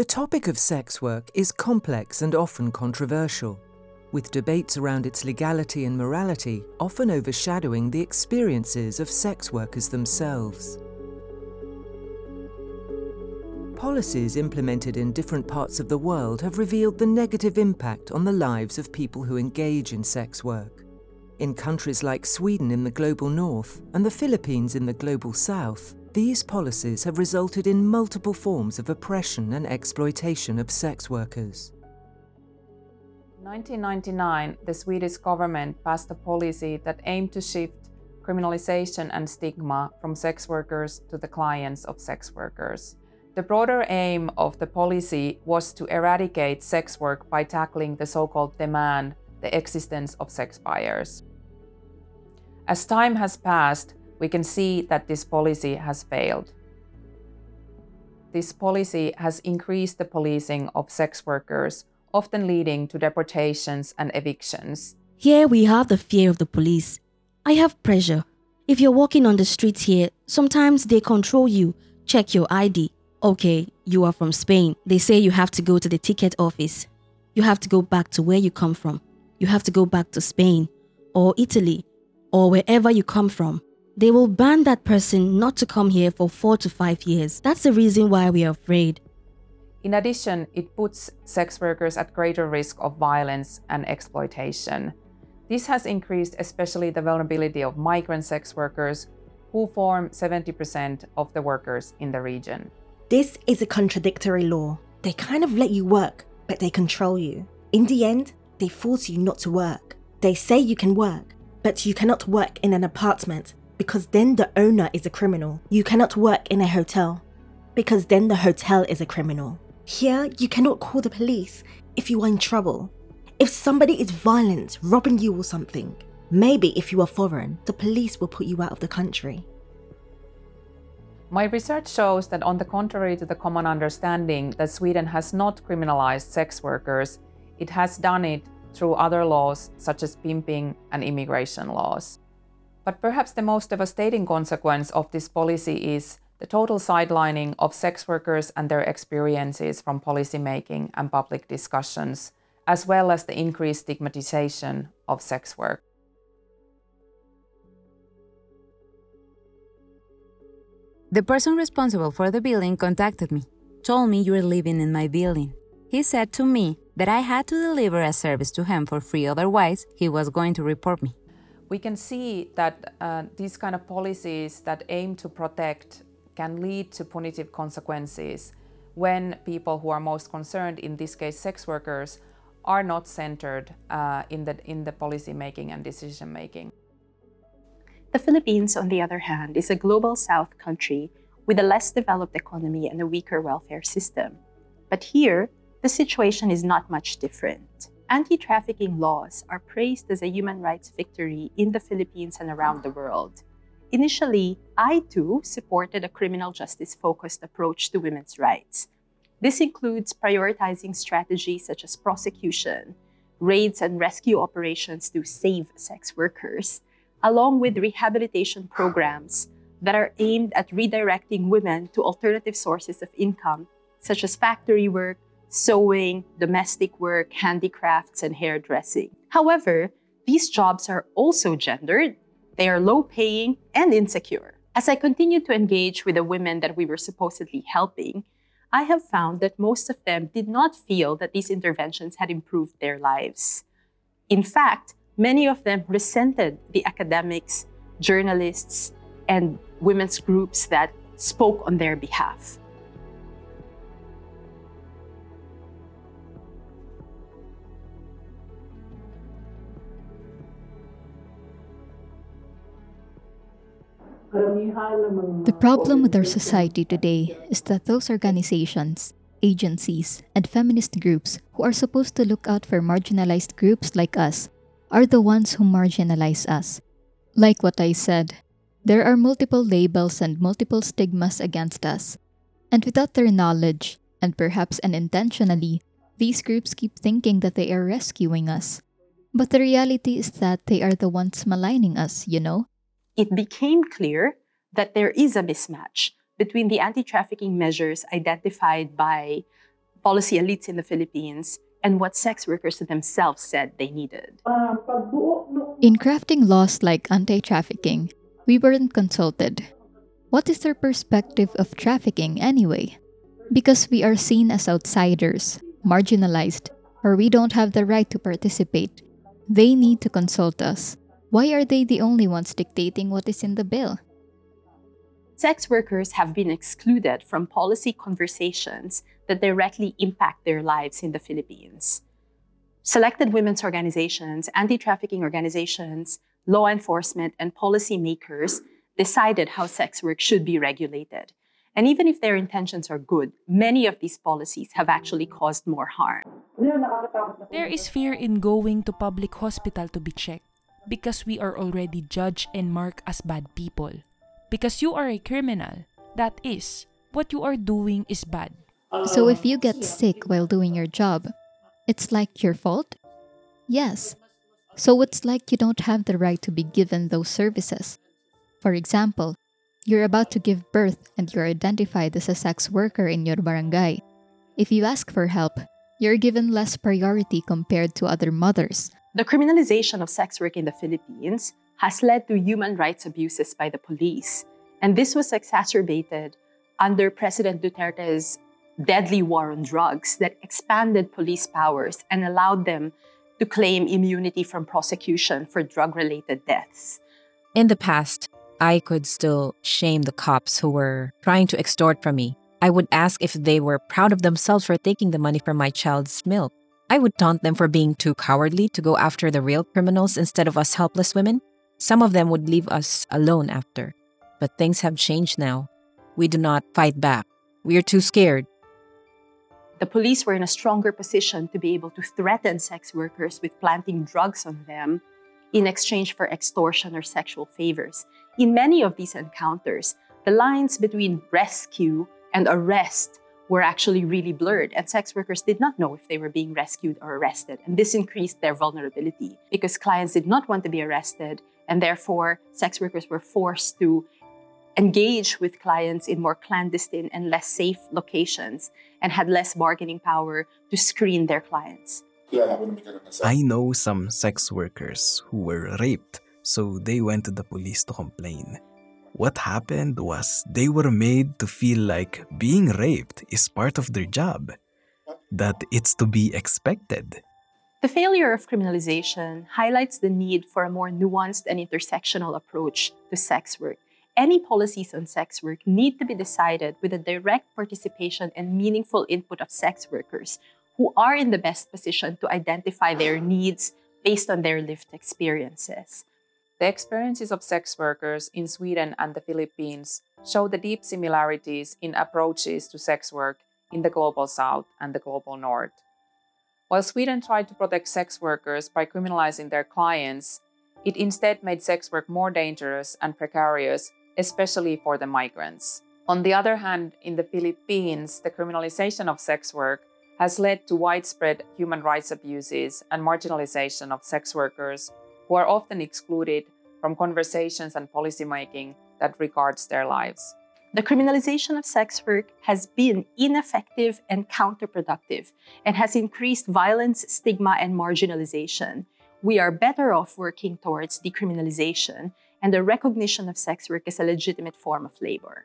The topic of sex work is complex and often controversial, with debates around its legality and morality often overshadowing the experiences of sex workers themselves. Policies implemented in different parts of the world have revealed the negative impact on the lives of people who engage in sex work. In countries like Sweden in the global north and the Philippines in the global south, these policies have resulted in multiple forms of oppression and exploitation of sex workers. In 1999, the Swedish government passed a policy that aimed to shift criminalization and stigma from sex workers to the clients of sex workers. The broader aim of the policy was to eradicate sex work by tackling the so called demand, the existence of sex buyers. As time has passed, we can see that this policy has failed. This policy has increased the policing of sex workers, often leading to deportations and evictions. Here we have the fear of the police. I have pressure. If you're walking on the streets here, sometimes they control you, check your ID, Okay, you are from Spain. They say you have to go to the ticket office. You have to go back to where you come from. You have to go back to Spain or Italy or wherever you come from. They will ban that person not to come here for four to five years. That's the reason why we are afraid. In addition, it puts sex workers at greater risk of violence and exploitation. This has increased especially the vulnerability of migrant sex workers, who form 70% of the workers in the region. This is a contradictory law. They kind of let you work, but they control you. In the end, they force you not to work. They say you can work, but you cannot work in an apartment because then the owner is a criminal. You cannot work in a hotel because then the hotel is a criminal. Here, you cannot call the police if you are in trouble. If somebody is violent, robbing you or something, maybe if you are foreign, the police will put you out of the country. My research shows that, on the contrary to the common understanding that Sweden has not criminalized sex workers, it has done it through other laws such as pimping and immigration laws. But perhaps the most devastating consequence of this policy is the total sidelining of sex workers and their experiences from policymaking and public discussions, as well as the increased stigmatization of sex work. The person responsible for the building contacted me, told me you were living in my building. He said to me that I had to deliver a service to him for free, otherwise, he was going to report me. We can see that uh, these kind of policies that aim to protect can lead to punitive consequences when people who are most concerned, in this case sex workers, are not centered uh, in, the, in the policy making and decision making. The Philippines, on the other hand, is a global south country with a less developed economy and a weaker welfare system. But here, the situation is not much different. Anti trafficking laws are praised as a human rights victory in the Philippines and around the world. Initially, I too supported a criminal justice focused approach to women's rights. This includes prioritizing strategies such as prosecution, raids and rescue operations to save sex workers, along with rehabilitation programs that are aimed at redirecting women to alternative sources of income, such as factory work, sewing, domestic work, handicrafts, and hairdressing. However, these jobs are also gendered, they are low paying and insecure. As I continued to engage with the women that we were supposedly helping, I have found that most of them did not feel that these interventions had improved their lives. In fact, many of them resented the academics, journalists, and women's groups that spoke on their behalf. The problem with our society today is that those organizations, agencies, and feminist groups who are supposed to look out for marginalized groups like us are the ones who marginalize us. Like what I said, there are multiple labels and multiple stigmas against us. And without their knowledge, and perhaps unintentionally, these groups keep thinking that they are rescuing us. But the reality is that they are the ones maligning us, you know? It became clear that there is a mismatch between the anti trafficking measures identified by policy elites in the Philippines, and what sex workers themselves said they needed. In crafting laws like anti trafficking, we weren't consulted. What is their perspective of trafficking anyway? Because we are seen as outsiders, marginalized, or we don't have the right to participate, they need to consult us. Why are they the only ones dictating what is in the bill? Sex workers have been excluded from policy conversations that directly impact their lives in the Philippines. Selected women's organizations, anti trafficking organizations, law enforcement, and policymakers decided how sex work should be regulated. And even if their intentions are good, many of these policies have actually caused more harm. There is fear in going to public hospital to be checked because we are already judged and marked as bad people. Because you are a criminal. That is, what you are doing is bad. So if you get sick while doing your job, it's like your fault? Yes. So it's like you don't have the right to be given those services. For example, you're about to give birth and you're identified as a sex worker in your barangay. If you ask for help, you're given less priority compared to other mothers. The criminalization of sex work in the Philippines has led to human rights abuses by the police, and this was exacerbated under President Duterte's deadly war on drugs that expanded police powers and allowed them to claim immunity from prosecution for drug related deaths. In the past, I could still shame the cops who were trying to extort from me. I would ask if they were proud of themselves for taking the money from my child's milk. I would taunt them for being too cowardly to go after the real criminals instead of us helpless women. Some of them would leave us alone after. But things have changed now. We do not fight back. We are too scared. The police were in a stronger position to be able to threaten sex workers with planting drugs on them in exchange for extortion or sexual favors. In many of these encounters, the lines between rescue and arrest were actually really blurred, and sex workers did not know if they were being rescued or arrested. And this increased their vulnerability because clients did not want to be arrested, and therefore, sex workers were forced to engage with clients in more clandestine and less safe locations and had less bargaining power to screen their clients. I know some sex workers who were raped, so they went to the police to complain. What happened was they were made to feel like being raped is part of their job, that it's to be expected. The failure of criminalization highlights the need for a more nuanced and intersectional approach to sex work. Any policies on sex work need to be decided with the direct participation and meaningful input of sex workers who are in the best position to identify their needs based on their lived experiences. The experiences of sex workers in Sweden and the Philippines show the deep similarities in approaches to sex work in the global south and the global north. While Sweden tried to protect sex workers by criminalizing their clients, it instead made sex work more dangerous and precarious, especially for the migrants. On the other hand, in the Philippines, the criminalization of sex work has led to widespread human rights abuses and marginalization of sex workers who are often excluded from conversations and policymaking that regards their lives. The criminalization of sex work has been ineffective and counterproductive and has increased violence, stigma, and marginalization. We are better off working towards decriminalization and the recognition of sex work as a legitimate form of labor.